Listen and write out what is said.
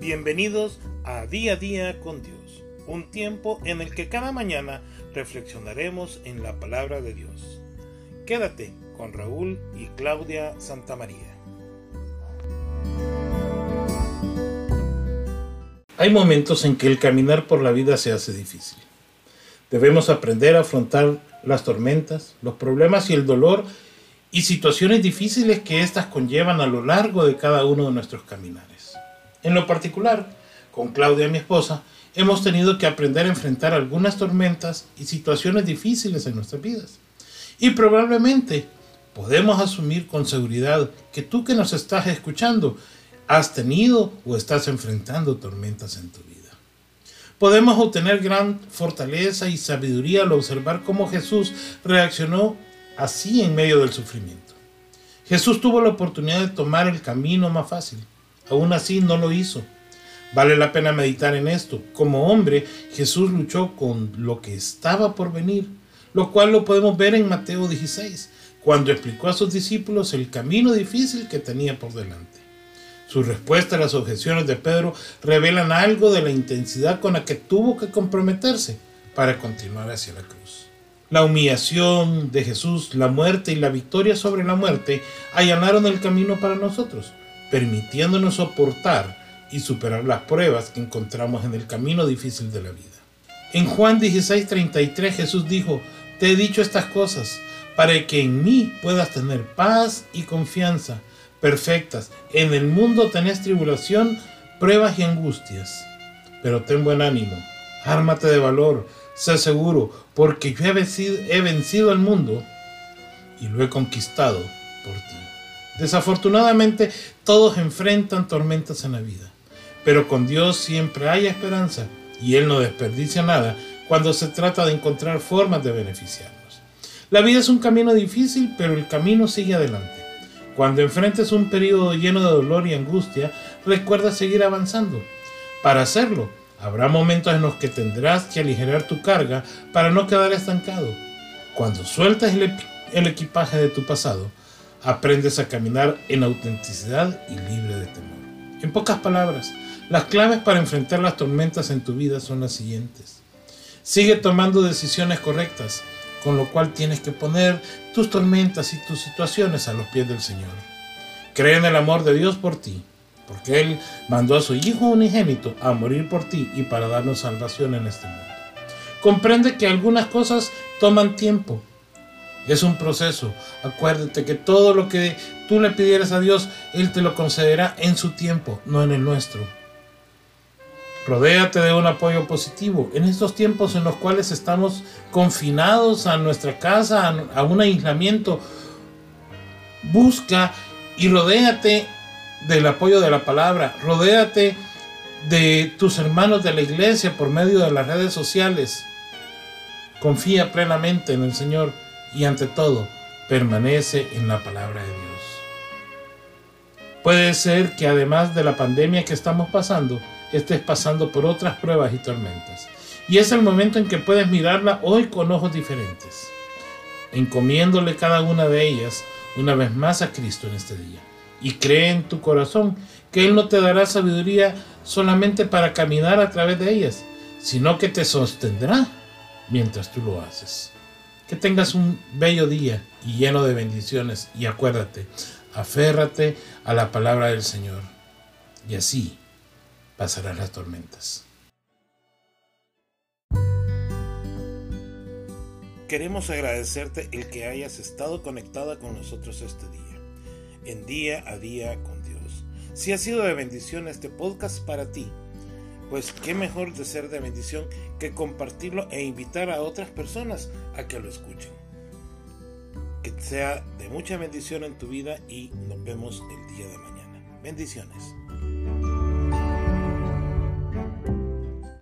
Bienvenidos a Día a Día con Dios, un tiempo en el que cada mañana reflexionaremos en la palabra de Dios. Quédate con Raúl y Claudia Santamaría. Hay momentos en que el caminar por la vida se hace difícil. Debemos aprender a afrontar las tormentas, los problemas y el dolor y situaciones difíciles que éstas conllevan a lo largo de cada uno de nuestros caminares. En lo particular, con Claudia, mi esposa, hemos tenido que aprender a enfrentar algunas tormentas y situaciones difíciles en nuestras vidas. Y probablemente podemos asumir con seguridad que tú que nos estás escuchando has tenido o estás enfrentando tormentas en tu vida. Podemos obtener gran fortaleza y sabiduría al observar cómo Jesús reaccionó así en medio del sufrimiento. Jesús tuvo la oportunidad de tomar el camino más fácil. Aún así no lo hizo. Vale la pena meditar en esto. Como hombre, Jesús luchó con lo que estaba por venir, lo cual lo podemos ver en Mateo 16, cuando explicó a sus discípulos el camino difícil que tenía por delante. Su respuesta a las objeciones de Pedro revelan algo de la intensidad con la que tuvo que comprometerse para continuar hacia la cruz. La humillación de Jesús, la muerte y la victoria sobre la muerte allanaron el camino para nosotros, permitiéndonos soportar y superar las pruebas que encontramos en el camino difícil de la vida. En Juan 16:33 Jesús dijo, Te he dicho estas cosas para que en mí puedas tener paz y confianza perfectas. En el mundo tenés tribulación, pruebas y angustias. Pero ten buen ánimo, ármate de valor, sé seguro, porque yo he vencido, he vencido al mundo y lo he conquistado por ti. Desafortunadamente, todos enfrentan tormentas en la vida, pero con Dios siempre hay esperanza y Él no desperdicia nada cuando se trata de encontrar formas de beneficiarnos. La vida es un camino difícil, pero el camino sigue adelante. Cuando enfrentes un periodo lleno de dolor y angustia, recuerda seguir avanzando. Para hacerlo, habrá momentos en los que tendrás que aligerar tu carga para no quedar estancado. Cuando sueltas el, equipaje de tu pasado, aprendes a caminar en autenticidad y libre de temor. En pocas palabras, las claves para enfrentar las tormentas en tu vida son las siguientes. Sigue tomando decisiones correctas con lo cual tienes que poner tus tormentas y tus situaciones a los pies del Señor. Cree en el amor de Dios por ti, porque Él mandó a su Hijo unigénito a morir por ti y para darnos salvación en este mundo. Comprende que algunas cosas toman tiempo. Es un proceso. Acuérdate que todo lo que tú le pidieras a Dios, Él te lo concederá en su tiempo, no en el nuestro. Rodéate de un apoyo positivo. En estos tiempos en los cuales estamos confinados a nuestra casa, a un aislamiento, busca y rodéate del apoyo de la palabra. Rodéate de tus hermanos de la iglesia por medio de las redes sociales. Confía plenamente en el Señor y ante todo, permanece en la palabra de Dios. Puede ser que además de la pandemia que estamos pasando, estés pasando por otras pruebas y tormentas. Y es el momento en que puedes mirarla hoy con ojos diferentes, encomiéndole cada una de ellas una vez más a Cristo en este día. Y cree en tu corazón que Él no te dará sabiduría solamente para caminar a través de ellas, sino que te sostendrá mientras tú lo haces. Que tengas un bello día y lleno de bendiciones y acuérdate, aférrate a la palabra del Señor. Y así pasarán las tormentas. Queremos agradecerte el que hayas estado conectada con nosotros este día, en día a día con Dios. Si ha sido de bendición este podcast para ti, pues qué mejor de ser de bendición que compartirlo e invitar a otras personas a que lo escuchen. Que sea de mucha bendición en tu vida y nos vemos el día de mañana. Bendiciones.